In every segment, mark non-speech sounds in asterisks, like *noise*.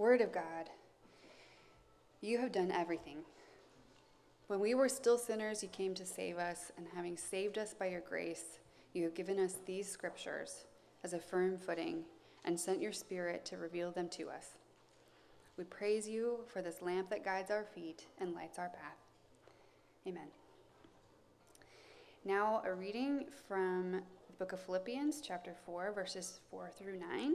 Word of God, you have done everything. When we were still sinners, you came to save us, and having saved us by your grace, you have given us these scriptures as a firm footing and sent your Spirit to reveal them to us. We praise you for this lamp that guides our feet and lights our path. Amen. Now, a reading from the book of Philippians, chapter 4, verses 4 through 9.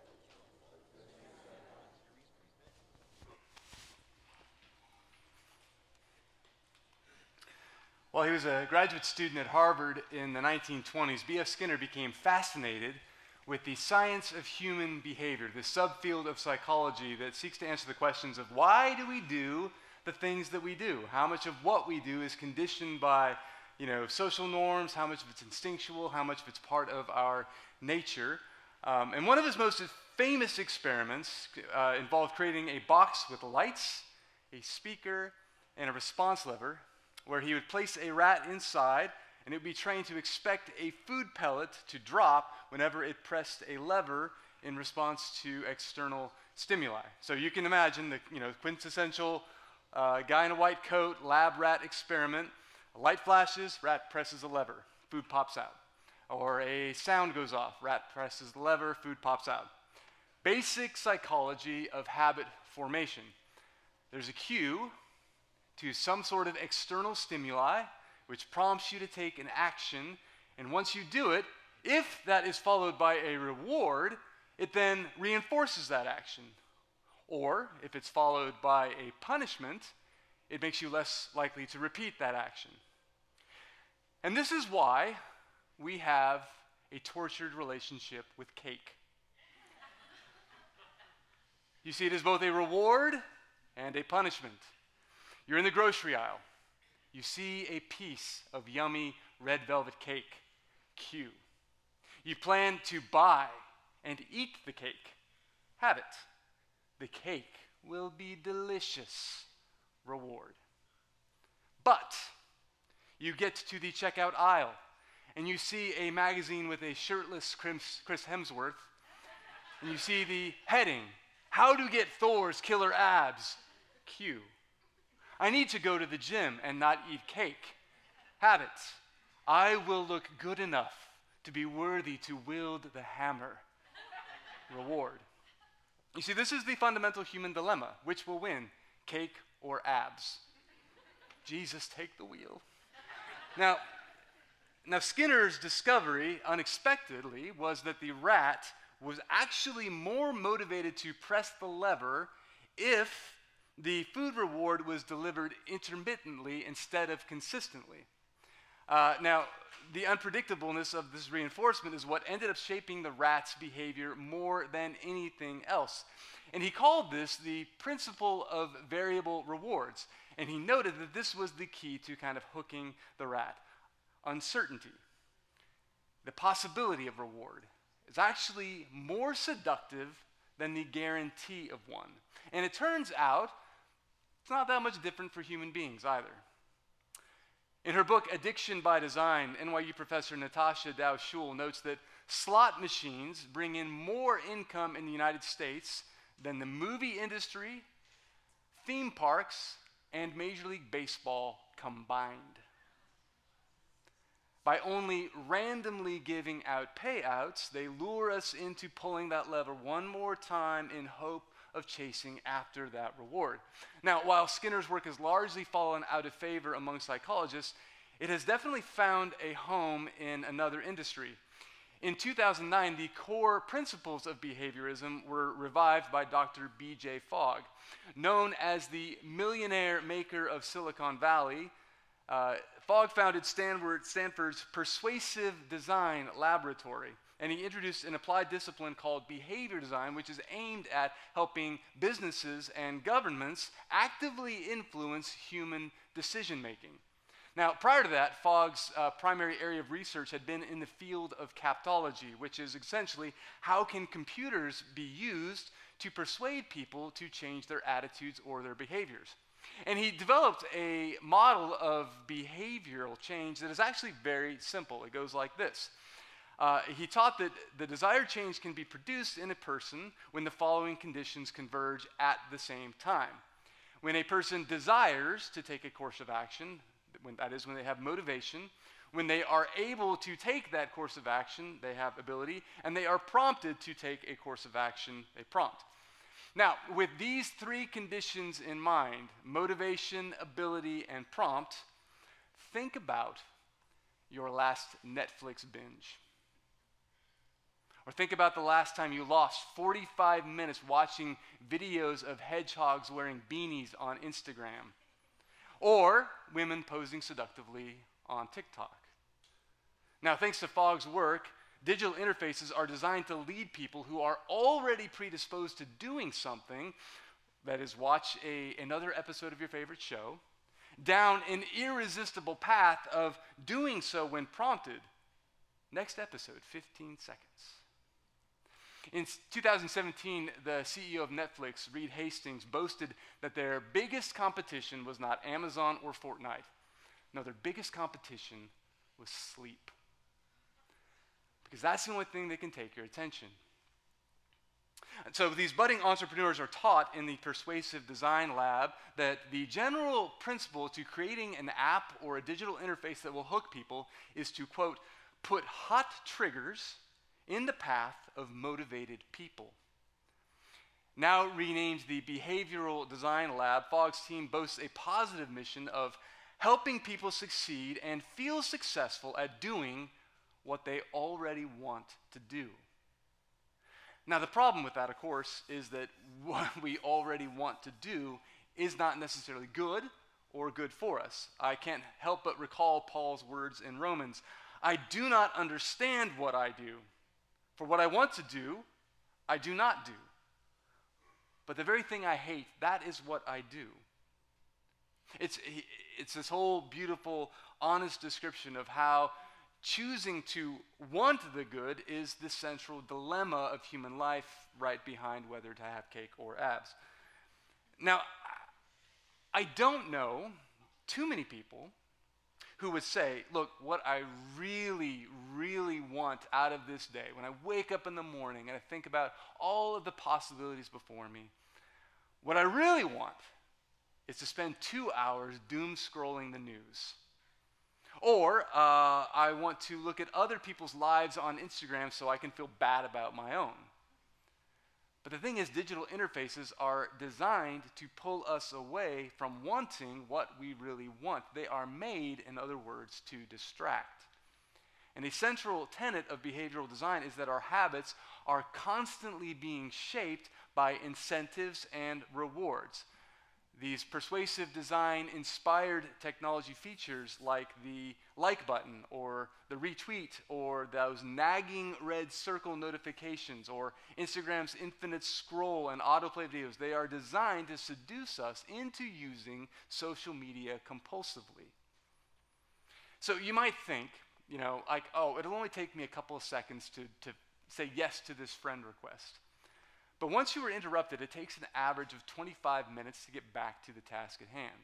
While he was a graduate student at Harvard in the 1920s, B.F. Skinner became fascinated with the science of human behavior, the subfield of psychology that seeks to answer the questions of why do we do the things that we do? How much of what we do is conditioned by, you know, social norms, how much of it's instinctual, how much of it's part of our nature. Um, and one of his most famous experiments uh, involved creating a box with lights, a speaker, and a response lever where he would place a rat inside and it would be trained to expect a food pellet to drop whenever it pressed a lever in response to external stimuli. So you can imagine the you know, quintessential uh, guy in a white coat, lab rat experiment. A light flashes, rat presses a lever, food pops out. Or a sound goes off, rat presses the lever, food pops out. Basic psychology of habit formation. There's a cue to some sort of external stimuli which prompts you to take an action. And once you do it, if that is followed by a reward, it then reinforces that action. Or if it's followed by a punishment, it makes you less likely to repeat that action. And this is why we have a tortured relationship with cake. You see, it is both a reward and a punishment. You're in the grocery aisle. You see a piece of yummy red velvet cake. Cue. You plan to buy and eat the cake. Have it. The cake will be delicious. Reward. But you get to the checkout aisle and you see a magazine with a shirtless Chris Hemsworth, and you see the heading How to Get Thor's Killer Abs. Cue. I need to go to the gym and not eat cake. Habits. I will look good enough to be worthy to wield the hammer. Reward. You see, this is the fundamental human dilemma. Which will win, cake or abs? Jesus, take the wheel. Now, now, Skinner's discovery, unexpectedly, was that the rat was actually more motivated to press the lever if the food reward was delivered intermittently instead of consistently. Uh, now, the unpredictableness of this reinforcement is what ended up shaping the rat's behavior more than anything else. And he called this the principle of variable rewards. And he noted that this was the key to kind of hooking the rat. Uncertainty, the possibility of reward, is actually more seductive than the guarantee of one. And it turns out it's not that much different for human beings either. In her book, Addiction by Design, NYU professor Natasha Dow Schüll notes that slot machines bring in more income in the United States than the movie industry, theme parks, and Major League Baseball combined. By only randomly giving out payouts, they lure us into pulling that lever one more time in hope of chasing after that reward. Now, while Skinner's work has largely fallen out of favor among psychologists, it has definitely found a home in another industry. In 2009, the core principles of behaviorism were revived by Dr. B.J. Fogg. Known as the millionaire maker of Silicon Valley, uh, Fogg founded Stanford, Stanford's Persuasive Design Laboratory, and he introduced an applied discipline called behavior design, which is aimed at helping businesses and governments actively influence human decision making. Now, prior to that, Fogg's uh, primary area of research had been in the field of captology, which is essentially how can computers be used to persuade people to change their attitudes or their behaviors. And he developed a model of behavioral change that is actually very simple. It goes like this. Uh, he taught that the desired change can be produced in a person when the following conditions converge at the same time. When a person desires to take a course of action, when, that is, when they have motivation, when they are able to take that course of action, they have ability, and they are prompted to take a course of action, they prompt. Now, with these three conditions in mind motivation, ability, and prompt think about your last Netflix binge. Or think about the last time you lost 45 minutes watching videos of hedgehogs wearing beanies on Instagram or women posing seductively on TikTok. Now, thanks to Fogg's work, digital interfaces are designed to lead people who are already predisposed to doing something, that is, watch a, another episode of your favorite show, down an irresistible path of doing so when prompted. Next episode, 15 seconds. In 2017, the CEO of Netflix, Reed Hastings, boasted that their biggest competition was not Amazon or Fortnite. No, their biggest competition was sleep. Because that's the only thing that can take your attention. And so these budding entrepreneurs are taught in the persuasive design lab that the general principle to creating an app or a digital interface that will hook people is to, quote, put hot triggers in the path of motivated people. Now renamed the Behavioral Design Lab, Fogg's team boasts a positive mission of helping people succeed and feel successful at doing what they already want to do. Now, the problem with that, of course, is that *laughs* what we already want to do is not necessarily good or good for us. I can't help but recall Paul's words in Romans I do not understand what I do. For what I want to do, I do not do. But the very thing I hate, that is what I do. It's, it's this whole beautiful, honest description of how choosing to want the good is the central dilemma of human life, right behind whether to have cake or abs. Now, I don't know too many people who would say, Look, what I really, really want out of this day, when I wake up in the morning and I think about all of the possibilities before me, what I really want is to spend two hours doom scrolling the news. Or uh, I want to look at other people's lives on Instagram so I can feel bad about my own. But the thing is, digital interfaces are designed to pull us away from wanting what we really want. They are made, in other words, to distract. And a central tenet of behavioral design is that our habits are constantly being shaped by incentives and rewards these persuasive design inspired technology features like the like button or the retweet or those nagging red circle notifications or Instagram's infinite scroll and autoplay videos, they are designed to seduce us into using social media compulsively. So you might think, you know, like, oh, it'll only take me a couple of seconds to, to say yes to this friend request. But once you are interrupted, it takes an average of 25 minutes to get back to the task at hand.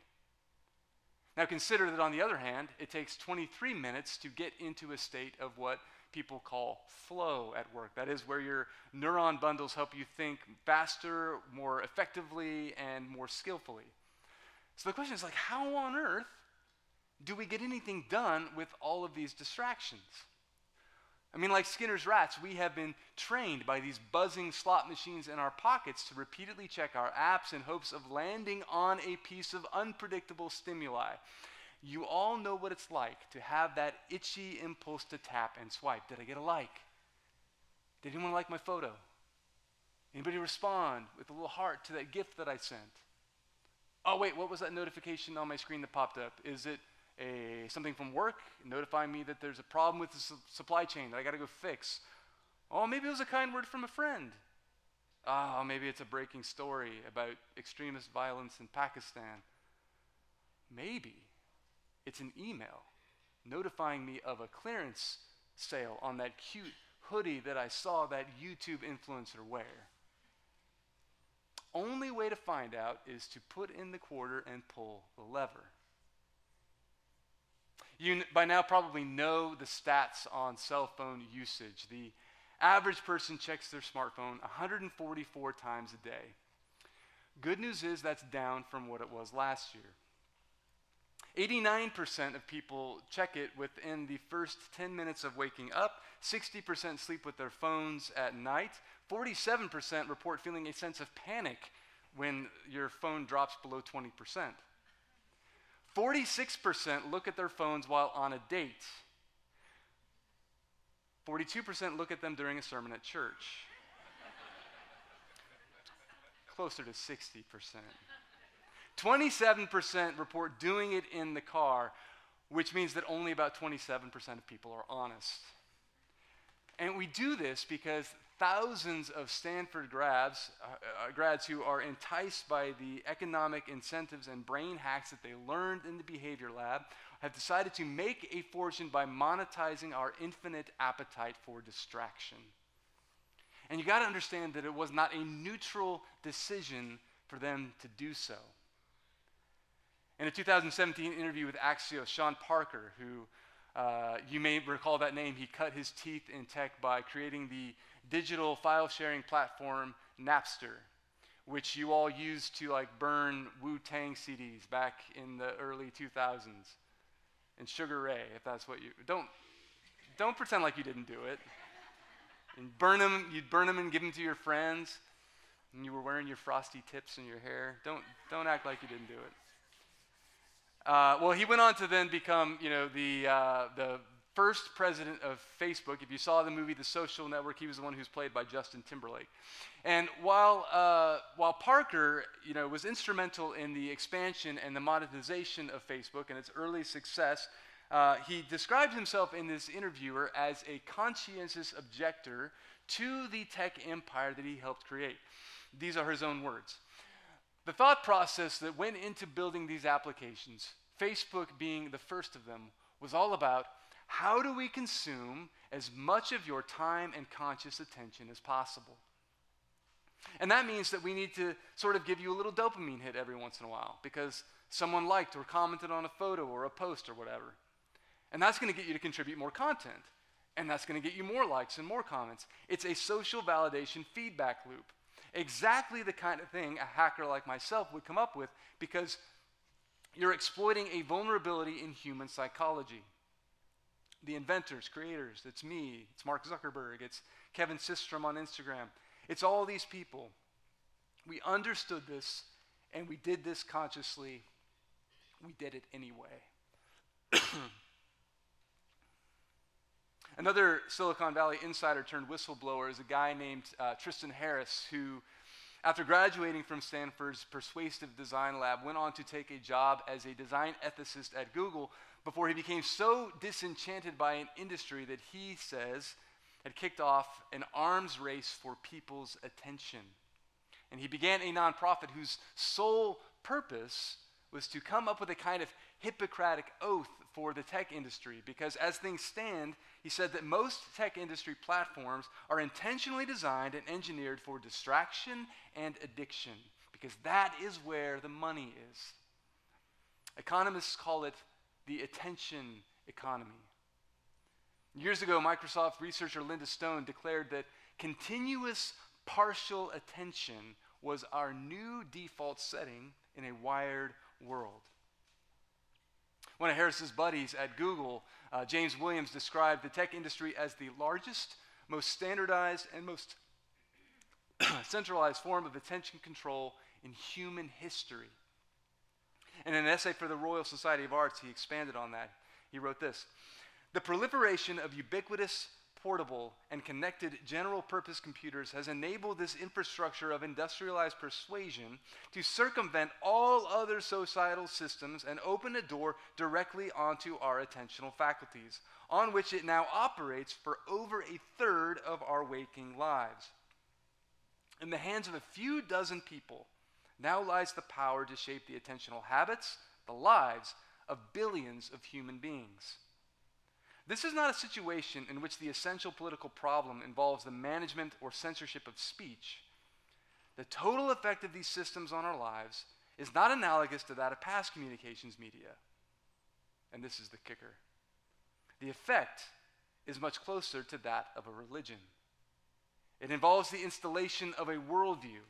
Now consider that on the other hand, it takes 23 minutes to get into a state of what people call flow at work. That is where your neuron bundles help you think faster, more effectively, and more skillfully. So the question is like, how on earth do we get anything done with all of these distractions? I mean, like Skinner's rats, we have been trained by these buzzing slot machines in our pockets to repeatedly check our apps in hopes of landing on a piece of unpredictable stimuli. You all know what it's like to have that itchy impulse to tap and swipe. Did I get a like? Did anyone like my photo? Anybody respond with a little heart to that gift that I sent? Oh, wait, what was that notification on my screen that popped up? Is it a, something from work notifying me that there's a problem with the su- supply chain that I got to go fix? Oh, maybe it was a kind word from a friend. Oh, maybe it's a breaking story about extremist violence in Pakistan. Maybe it's an email notifying me of a clearance sale on that cute hoodie that I saw that YouTube influencer wear. Only way to find out is to put in the quarter and pull the lever. You by now probably know the stats on cell phone usage. The average person checks their smartphone 144 times a day. Good news is that's down from what it was last year. 89% of people check it within the first 10 minutes of waking up. 60% sleep with their phones at night. 47% report feeling a sense of panic when your phone drops below 20%. 46% look at their phones while on a date. 42% look at them during a sermon at church. Closer to 60%. 27% report doing it in the car, which means that only about 27% of people are honest. And we do this because thousands of Stanford grads, uh, uh, grads who are enticed by the economic incentives and brain hacks that they learned in the behavior lab have decided to make a fortune by monetizing our infinite appetite for distraction. And you got to understand that it was not a neutral decision for them to do so. In a 2017 interview with Axios, Sean Parker, who uh, you may recall that name, he cut his teeth in tech by creating the digital file sharing platform Napster, which you all used to like burn Wu Tang CDs back in the early 2000s, and Sugar Ray, if that's what you don't don't pretend like you didn't do it. And burn them, you'd burn them and give them to your friends, and you were wearing your frosty tips in your hair. Don't don't act like you didn't do it. Uh, well, he went on to then become, you know, the, uh, the first president of Facebook. If you saw the movie The Social Network, he was the one who's played by Justin Timberlake. And while, uh, while Parker, you know, was instrumental in the expansion and the monetization of Facebook and its early success, uh, he described himself in this interviewer as a conscientious objector to the tech empire that he helped create. These are his own words. The thought process that went into building these applications, Facebook being the first of them, was all about how do we consume as much of your time and conscious attention as possible? And that means that we need to sort of give you a little dopamine hit every once in a while because someone liked or commented on a photo or a post or whatever. And that's going to get you to contribute more content. And that's going to get you more likes and more comments. It's a social validation feedback loop exactly the kind of thing a hacker like myself would come up with because you're exploiting a vulnerability in human psychology. The inventors, creators, it's me, it's Mark Zuckerberg, it's Kevin Systrom on Instagram, it's all these people. We understood this and we did this consciously. We did it anyway. *clears throat* Another Silicon Valley insider turned whistleblower is a guy named uh, Tristan Harris, who, after graduating from Stanford's Persuasive Design Lab, went on to take a job as a design ethicist at Google before he became so disenchanted by an industry that he says had kicked off an arms race for people's attention. And he began a nonprofit whose sole purpose was to come up with a kind of Hippocratic oath for the tech industry because, as things stand, he said that most tech industry platforms are intentionally designed and engineered for distraction and addiction because that is where the money is. Economists call it the attention economy. Years ago, Microsoft researcher Linda Stone declared that continuous partial attention was our new default setting in a wired world. One of Harris's buddies at Google, uh, James Williams, described the tech industry as the largest, most standardized, and most *coughs* centralized form of attention control in human history. In an essay for the Royal Society of Arts, he expanded on that. He wrote this The proliferation of ubiquitous, portable, and connected general purpose computers has enabled this infrastructure of industrialized persuasion to circumvent all other societal systems and open a door directly onto our attentional faculties, on which it now operates for over a third of our waking lives. In the hands of a few dozen people, now lies the power to shape the attentional habits, the lives of billions of human beings. This is not a situation in which the essential political problem involves the management or censorship of speech. The total effect of these systems on our lives is not analogous to that of past communications media. And this is the kicker the effect is much closer to that of a religion. It involves the installation of a worldview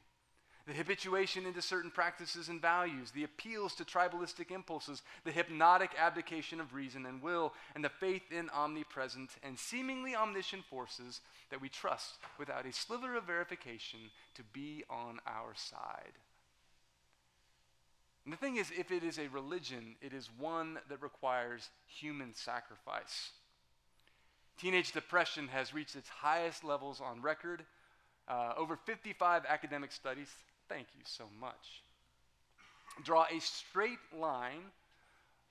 the habituation into certain practices and values, the appeals to tribalistic impulses, the hypnotic abdication of reason and will, and the faith in omnipresent and seemingly omniscient forces that we trust without a sliver of verification to be on our side. And the thing is, if it is a religion, it is one that requires human sacrifice. Teenage depression has reached its highest levels on record. Uh, over 55 academic studies Thank you so much. Draw a straight line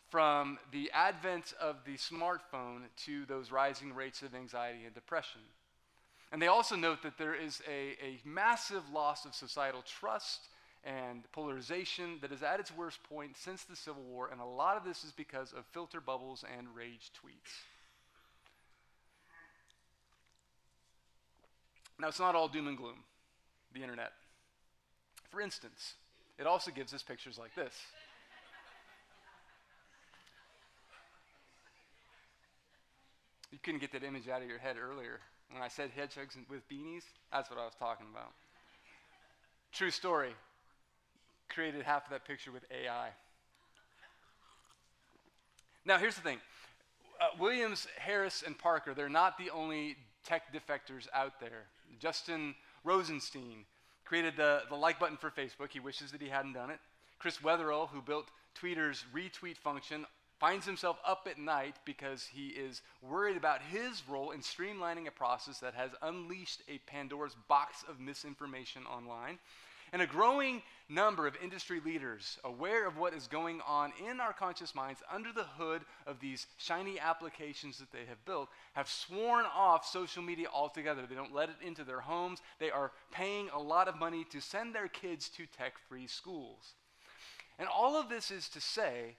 from the advent of the smartphone to those rising rates of anxiety and depression. And they also note that there is a, a massive loss of societal trust and polarization that is at its worst point since the Civil War, and a lot of this is because of filter bubbles and rage tweets. Now, it's not all doom and gloom, the internet. For instance, it also gives us pictures like this. You couldn't get that image out of your head earlier. When I said hedgehogs with beanies, that's what I was talking about. True story. Created half of that picture with AI. Now, here's the thing uh, Williams, Harris, and Parker, they're not the only tech defectors out there. Justin Rosenstein, created the, the like button for Facebook. He wishes that he hadn't done it. Chris Wetherell, who built Twitter's retweet function, finds himself up at night because he is worried about his role in streamlining a process that has unleashed a Pandora's box of misinformation online. And a growing number of industry leaders aware of what is going on in our conscious minds under the hood of these shiny applications that they have built have sworn off social media altogether. They don't let it into their homes. They are paying a lot of money to send their kids to tech free schools. And all of this is to say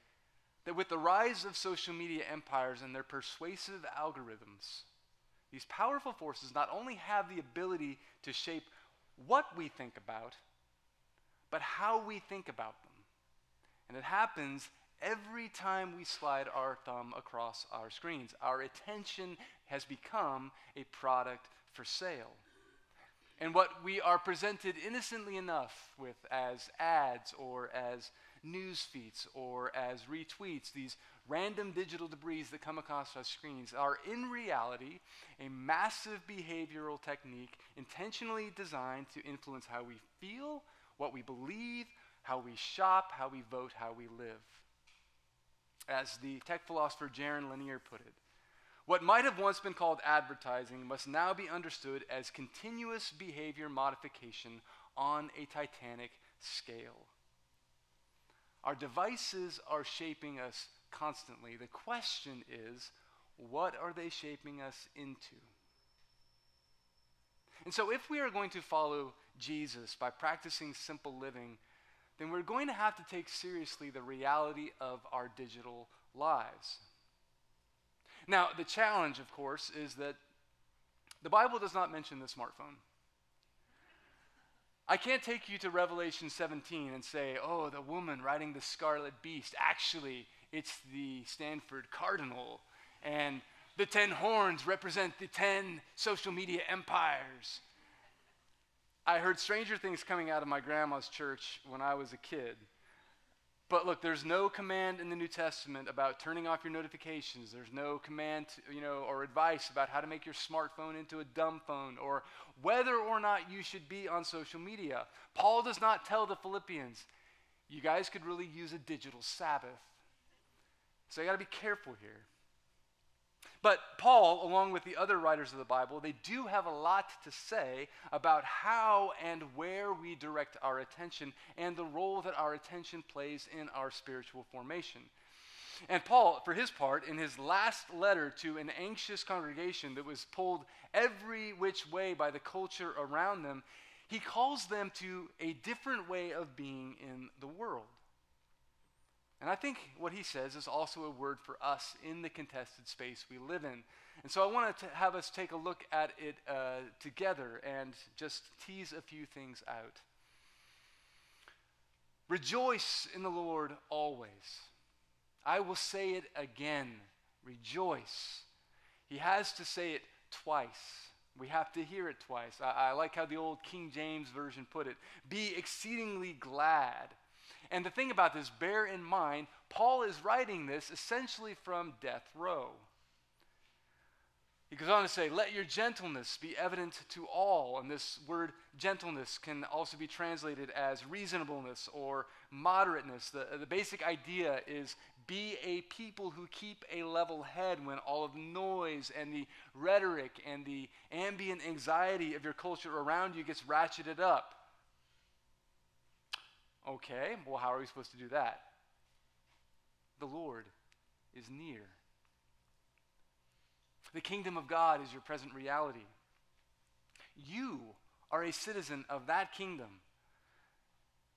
that with the rise of social media empires and their persuasive algorithms, these powerful forces not only have the ability to shape what we think about, but how we think about them. And it happens every time we slide our thumb across our screens. Our attention has become a product for sale. And what we are presented innocently enough with as ads or as news feeds or as retweets, these random digital debris that come across our screens, are in reality a massive behavioral technique intentionally designed to influence how we feel, what we believe, how we shop, how we vote, how we live. As the tech philosopher Jaron Lanier put it, what might have once been called advertising must now be understood as continuous behavior modification on a titanic scale. Our devices are shaping us constantly. The question is, what are they shaping us into? And so, if we are going to follow Jesus by practicing simple living, then we're going to have to take seriously the reality of our digital lives. Now, the challenge, of course, is that the Bible does not mention the smartphone. I can't take you to Revelation 17 and say, oh, the woman riding the scarlet beast. Actually, it's the Stanford Cardinal. And the ten horns represent the ten social media empires. I heard stranger things coming out of my grandma's church when I was a kid. But look, there's no command in the New Testament about turning off your notifications. There's no command, to, you know, or advice about how to make your smartphone into a dumb phone or whether or not you should be on social media. Paul does not tell the Philippians, you guys could really use a digital Sabbath. So you got to be careful here. But Paul, along with the other writers of the Bible, they do have a lot to say about how and where we direct our attention and the role that our attention plays in our spiritual formation. And Paul, for his part, in his last letter to an anxious congregation that was pulled every which way by the culture around them, he calls them to a different way of being in the world. And I think what he says is also a word for us in the contested space we live in. And so I want to have us take a look at it uh, together and just tease a few things out. Rejoice in the Lord always. I will say it again. Rejoice. He has to say it twice. We have to hear it twice. I, I like how the old King James Version put it Be exceedingly glad and the thing about this, bear in mind, Paul is writing this essentially from death row. He goes on to say, Let your gentleness be evident to all. And this word gentleness can also be translated as reasonableness or moderateness. The, the basic idea is be a people who keep a level head when all of the noise and the rhetoric and the ambient anxiety of your culture around you gets ratcheted up. Okay, well, how are we supposed to do that? The Lord is near. The kingdom of God is your present reality. You are a citizen of that kingdom.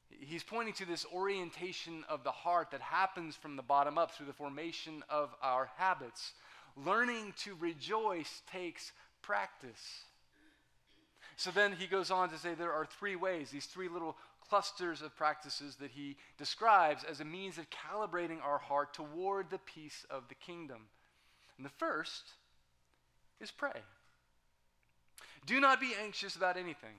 He's pointing to this orientation of the heart that happens from the bottom up through the formation of our habits. Learning to rejoice takes practice. So then he goes on to say there are three ways, these three little clusters of practices that he describes as a means of calibrating our heart toward the peace of the kingdom. And the first is pray. Do not be anxious about anything.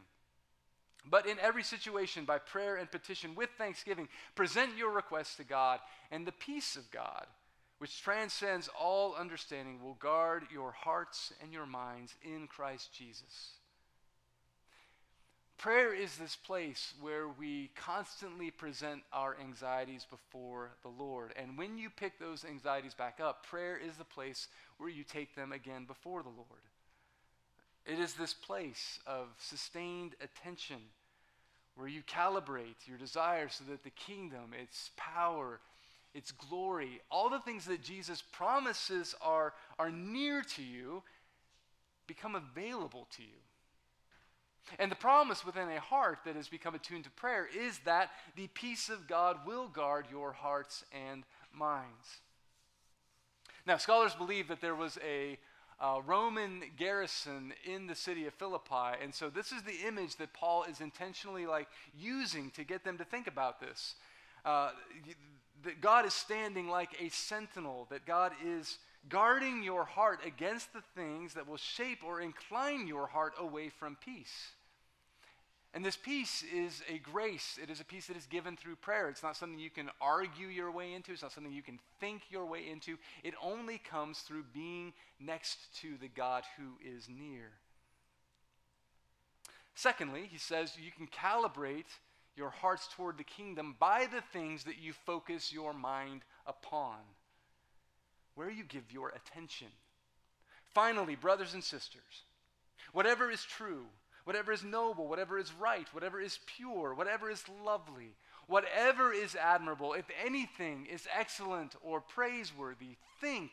But in every situation, by prayer and petition with thanksgiving, present your requests to God, and the peace of God, which transcends all understanding, will guard your hearts and your minds in Christ Jesus. Prayer is this place where we constantly present our anxieties before the Lord. And when you pick those anxieties back up, prayer is the place where you take them again before the Lord. It is this place of sustained attention where you calibrate your desires so that the kingdom, its power, its glory, all the things that Jesus promises are, are near to you become available to you. And the promise within a heart that has become attuned to prayer is that the peace of God will guard your hearts and minds. Now, scholars believe that there was a uh, Roman garrison in the city of Philippi, and so this is the image that Paul is intentionally like using to get them to think about this. Uh, that God is standing like a sentinel, that God is guarding your heart against the things that will shape or incline your heart away from peace. And this peace is a grace. It is a peace that is given through prayer. It's not something you can argue your way into. It's not something you can think your way into. It only comes through being next to the God who is near. Secondly, he says you can calibrate your hearts toward the kingdom by the things that you focus your mind upon where you give your attention. Finally, brothers and sisters, whatever is true, whatever is noble, whatever is right, whatever is pure, whatever is lovely, whatever is admirable, if anything is excellent or praiseworthy, think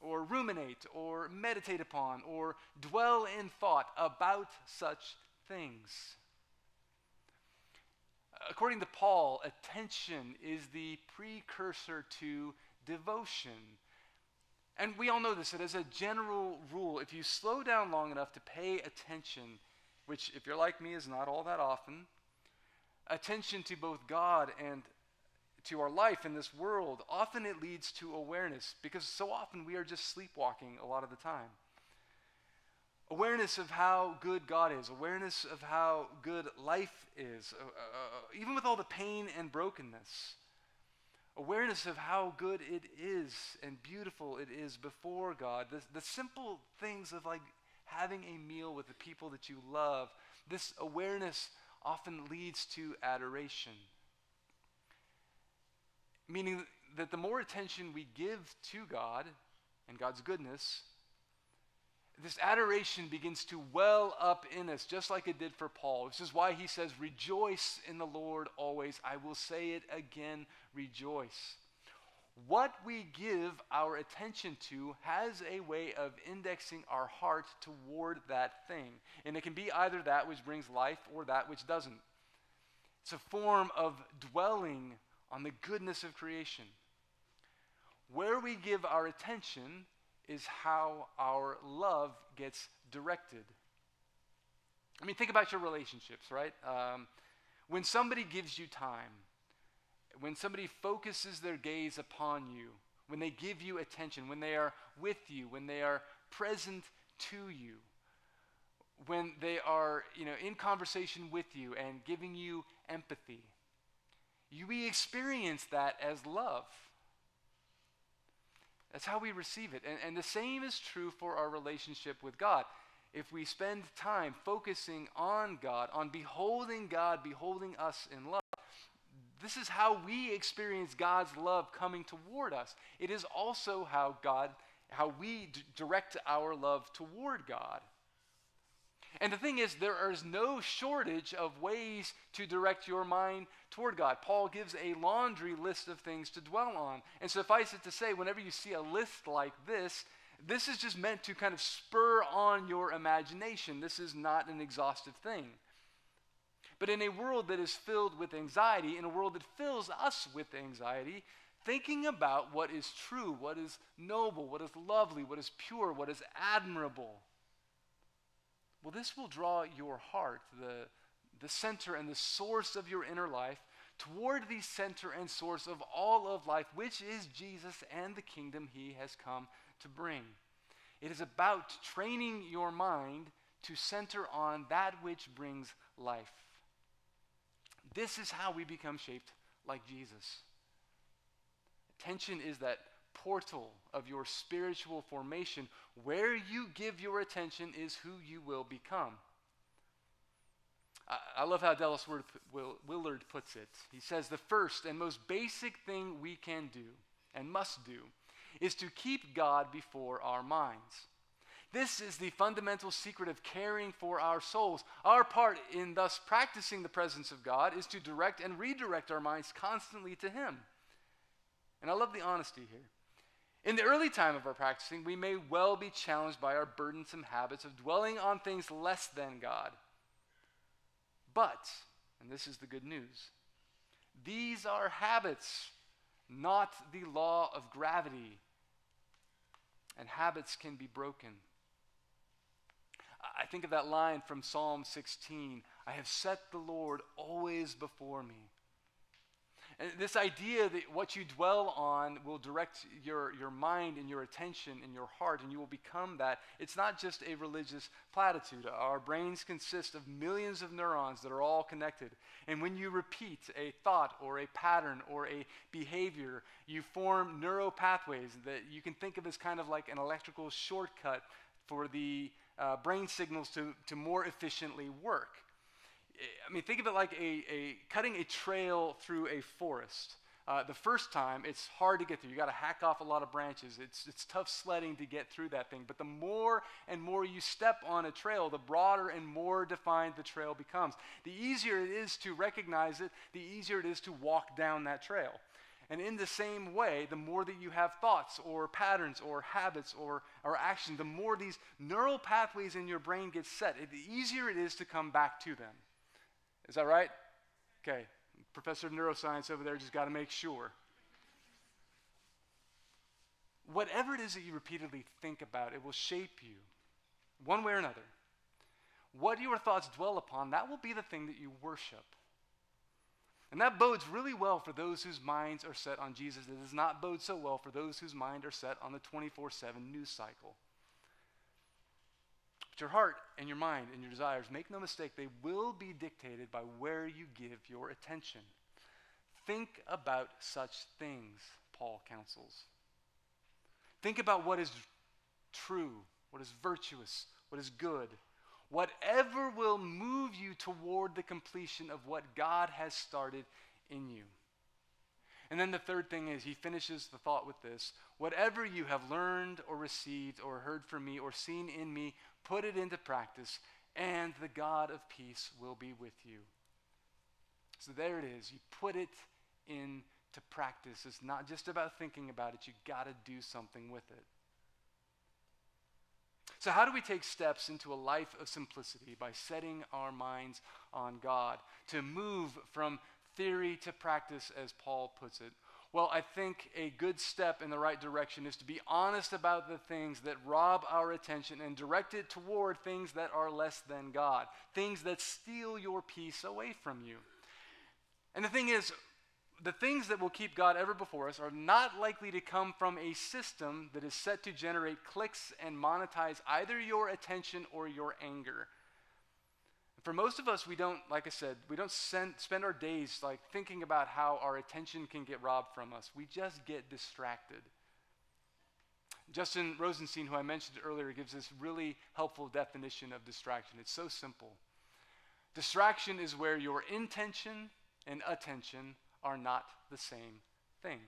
or ruminate or meditate upon or dwell in thought about such things. According to Paul, attention is the precursor to devotion. And we all know this that as a general rule, if you slow down long enough to pay attention, which, if you're like me, is not all that often, attention to both God and to our life in this world, often it leads to awareness because so often we are just sleepwalking a lot of the time. Awareness of how good God is, awareness of how good life is, uh, uh, uh even with all the pain and brokenness. Awareness of how good it is and beautiful it is before God. The, the simple things of like having a meal with the people that you love, this awareness often leads to adoration. Meaning that the more attention we give to God and God's goodness, this adoration begins to well up in us, just like it did for Paul. This is why he says, Rejoice in the Lord always. I will say it again, rejoice. What we give our attention to has a way of indexing our heart toward that thing. And it can be either that which brings life or that which doesn't. It's a form of dwelling on the goodness of creation. Where we give our attention is how our love gets directed. I mean, think about your relationships, right? Um, when somebody gives you time, when somebody focuses their gaze upon you, when they give you attention, when they are with you, when they are present to you, when they are, you know, in conversation with you and giving you empathy, you, we experience that as love. That's how we receive it. And, and the same is true for our relationship with God. If we spend time focusing on God, on beholding God, beholding us in love, this is how we experience God's love coming toward us. It is also how God, how we d- direct our love toward God. And the thing is, there is no shortage of ways to direct your mind toward God. Paul gives a laundry list of things to dwell on. And suffice it to say, whenever you see a list like this, this is just meant to kind of spur on your imagination. This is not an exhaustive thing. But in a world that is filled with anxiety, in a world that fills us with anxiety, thinking about what is true, what is noble, what is lovely, what is pure, what is admirable, well, this will draw your heart, the, the center and the source of your inner life, toward the center and source of all of life, which is Jesus and the kingdom he has come to bring. It is about training your mind to center on that which brings life. This is how we become shaped like Jesus. Attention is that portal of your spiritual formation. Where you give your attention is who you will become. I, love how Dallas Willard puts it. He says, The first and most basic thing we can do and must do is to keep God before our minds. This is the fundamental secret of caring for our souls. Our part in thus practicing the presence of God is to direct and redirect our minds constantly to Him. And I love the honesty here. In the early time of our practicing, we may well be challenged by our burdensome habits of dwelling on things less than God. But, and this is the good news, these are habits, not the law of gravity. And habits can be broken. I think of that line from Psalm 16 I have set the Lord always before me. And this idea that what you dwell on will direct your, your mind and your attention and your heart, and you will become that. It's not just a religious platitude. Our brains consist of millions of neurons that are all connected. And when you repeat a thought or a pattern or a behavior, you form neural pathways that you can think of as kind of like an electrical shortcut for the uh, brain signals to, to more efficiently work. I mean, think of it like a, a cutting a trail through a forest. Uh, the first time, it's hard to get through. You got to hack off a lot of branches. It's, it's tough sledding to get through that thing. But the more and more you step on a trail, the broader and more defined the trail becomes. The easier it is to recognize it, the easier it is to walk down that trail. And in the same way, the more that you have thoughts or patterns or habits or, or action, the more these neural pathways in your brain get set, the easier it is to come back to them. Is that right? Okay. Professor of neuroscience over there just got to make sure. Whatever it is that you repeatedly think about, it will shape you one way or another. What your thoughts dwell upon, that will be the thing that you worship. And that bodes really well for those whose minds are set on Jesus. It does not bode so well for those whose mind are set on the 24 7 news cycle. But your heart and your mind and your desires, make no mistake, they will be dictated by where you give your attention. think about such things, Paul counsels. Think about what is true, what is virtuous, what is good. Whatever will move you toward the completion of what God has started in you. And then the third thing is, he finishes the thought with this whatever you have learned or received or heard from me or seen in me, put it into practice, and the God of peace will be with you. So there it is. You put it into practice. It's not just about thinking about it, you got to do something with it. So, how do we take steps into a life of simplicity? By setting our minds on God, to move from theory to practice, as Paul puts it. Well, I think a good step in the right direction is to be honest about the things that rob our attention and direct it toward things that are less than God, things that steal your peace away from you. And the thing is, the things that will keep God ever before us are not likely to come from a system that is set to generate clicks and monetize either your attention or your anger. For most of us, we don't, like I said, we don't send, spend our days like thinking about how our attention can get robbed from us. We just get distracted. Justin Rosenstein, who I mentioned earlier, gives this really helpful definition of distraction. It's so simple. Distraction is where your intention and attention are not the same thing.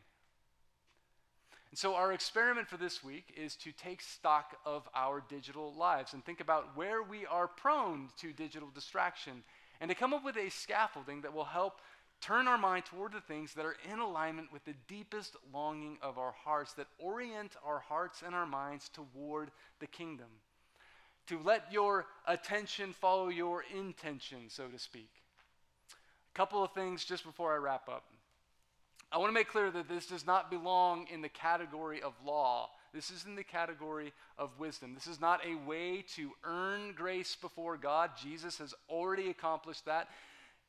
And so, our experiment for this week is to take stock of our digital lives and think about where we are prone to digital distraction and to come up with a scaffolding that will help turn our mind toward the things that are in alignment with the deepest longing of our hearts, that orient our hearts and our minds toward the kingdom. To let your attention follow your intention, so to speak. A couple of things just before I wrap up. I want to make clear that this does not belong in the category of law. This is in the category of wisdom. This is not a way to earn grace before God. Jesus has already accomplished that.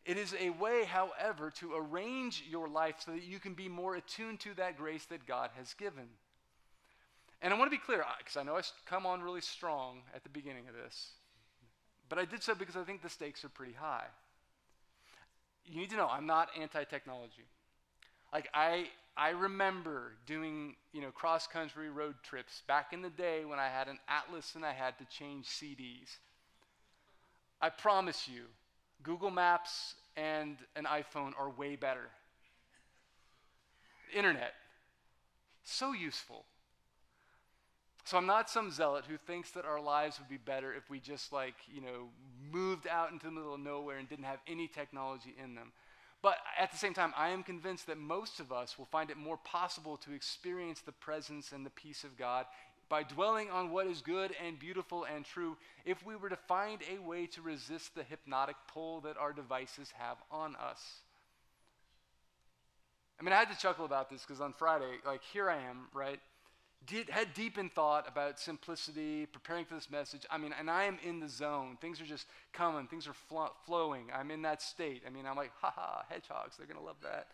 It is a way, however, to arrange your life so that you can be more attuned to that grace that God has given. And I want to be clear, because I know I come on really strong at the beginning of this, but I did so because I think the stakes are pretty high. You need to know I'm not anti technology. Like I I remember doing, you know, cross country road trips back in the day when I had an atlas and I had to change CDs. I promise you, Google Maps and an iPhone are way better. Internet, so useful. So I'm not some zealot who thinks that our lives would be better if we just like, you know, moved out into the middle of nowhere and didn't have any technology in them. But at the same time, I am convinced that most of us will find it more possible to experience the presence and the peace of God by dwelling on what is good and beautiful and true if we were to find a way to resist the hypnotic pull that our devices have on us. I mean, I had to chuckle about this because on Friday, like, here I am, right? Did, had deep in thought about simplicity, preparing for this message. I mean, and I am in the zone. Things are just coming, things are fl- flowing. I'm in that state. I mean, I'm like, ha ha, hedgehogs, they're going to love that.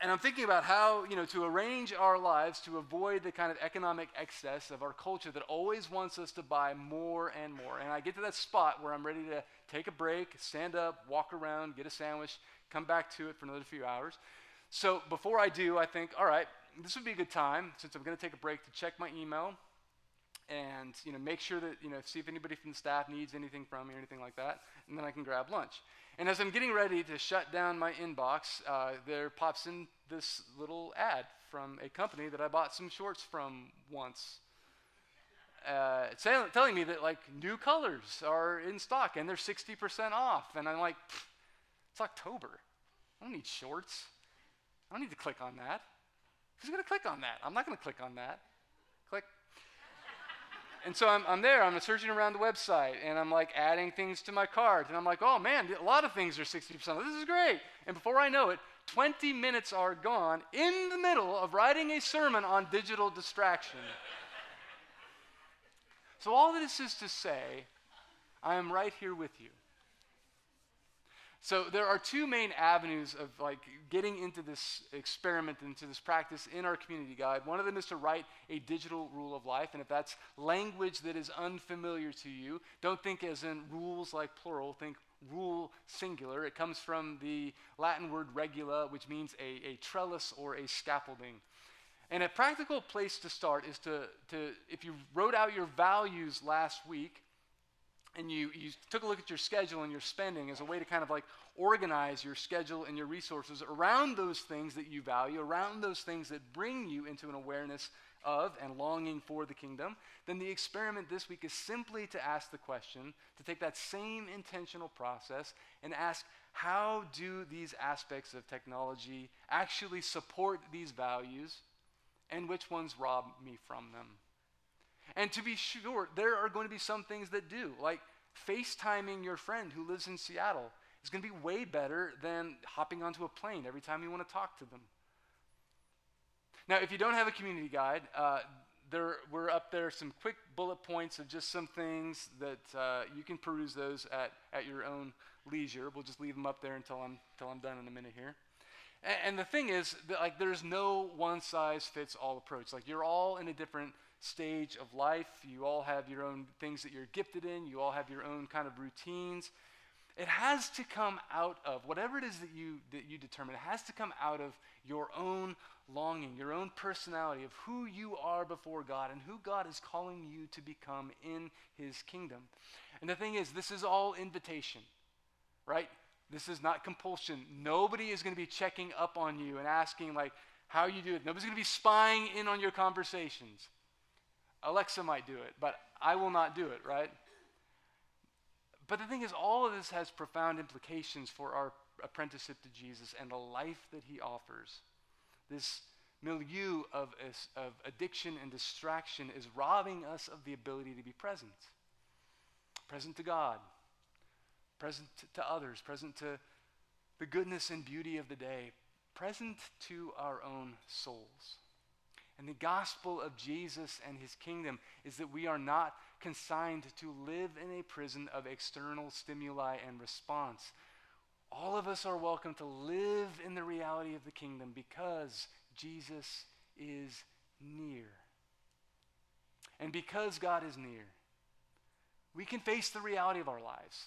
and I'm thinking about how, you know, to arrange our lives to avoid the kind of economic excess of our culture that always wants us to buy more and more. And I get to that spot where I'm ready to take a break, stand up, walk around, get a sandwich, come back to it for another few hours. So before I do, I think, all right, this would be a good time, since I'm going to take a break, to check my email and you know make sure that you know see if anybody from the staff needs anything from me or anything like that, and then I can grab lunch. And as I'm getting ready to shut down my inbox, uh, there pops in this little ad from a company that I bought some shorts from once. Uh, telling me that like new colors are in stock and they're 60% off, and I'm like, it's October. I don't need shorts. I don't need to click on that. Who's going to click on that? I'm not going to click on that. Click. and so I'm, I'm there, I'm searching around the website, and I'm like adding things to my cart, and I'm like, oh man, a lot of things are 60%. This is great. And before I know it, 20 minutes are gone in the middle of writing a sermon on digital distraction. so, all this is to say, I am right here with you. So there are two main avenues of like getting into this experiment, into this practice in our community guide. One of them is to write a digital rule of life, and if that's language that is unfamiliar to you, don't think as in rules like plural, think rule singular. It comes from the Latin word regula, which means a, a trellis or a scaffolding. And a practical place to start is to, to, if you wrote out your values last week and you, you took a look at your schedule and your spending as a way to kind of like organize your schedule and your resources around those things that you value, around those things that bring you into an awareness of and longing for the kingdom, then the experiment this week is simply to ask the question, to take that same intentional process and ask, how do these aspects of technology actually support these values, and which ones rob me from them? And to be sure, there are going to be some things that do, like FaceTiming your friend who lives in Seattle is going to be way better than hopping onto a plane every time you want to talk to them. Now, if you don't have a community guide, uh, there we're up there some quick bullet points of just some things that uh, you can peruse those at, at your own leisure. We'll just leave them up there until I'm until I'm done in a minute here. And, and the thing is, that, like, there's no one size fits all approach. Like, you're all in a different stage of life. You all have your own things that you're gifted in. You all have your own kind of routines. It has to come out of whatever it is that you that you determine. It has to come out of your own longing, your own personality of who you are before God and who God is calling you to become in his kingdom. And the thing is, this is all invitation, right? This is not compulsion. Nobody is going to be checking up on you and asking, like, how you do it. Nobody's going to be spying in on your conversations. Alexa might do it, but I will not do it, right? But the thing is, all of this has profound implications for our apprenticeship to Jesus and the life that he offers. This milieu of, of addiction and distraction is robbing us of the ability to be present. Present to God, present to others, present to the goodness and beauty of the day, present to our own souls. And the gospel of Jesus and his kingdom is that we are not consigned to live in a prison of external stimuli and response. All of us are welcome to live in the reality of the kingdom because Jesus is near. And because God is near, we can face the reality of our lives.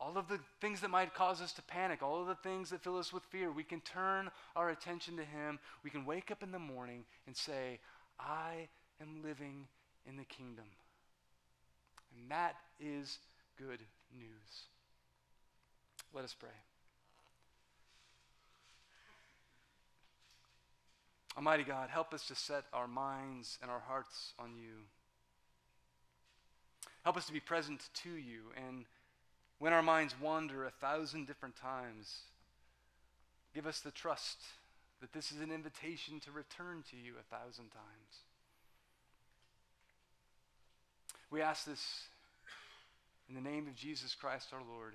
All of the things that might cause us to panic, all of the things that fill us with fear, we can turn our attention to Him. We can wake up in the morning and say, I am living in the kingdom. And that is good news. Let us pray. Almighty God, help us to set our minds and our hearts on you. Help us to be present to you. And when our minds wander a thousand different times, give us the trust that this is an invitation to return to you a thousand times. We ask this in the name of Jesus Christ our Lord.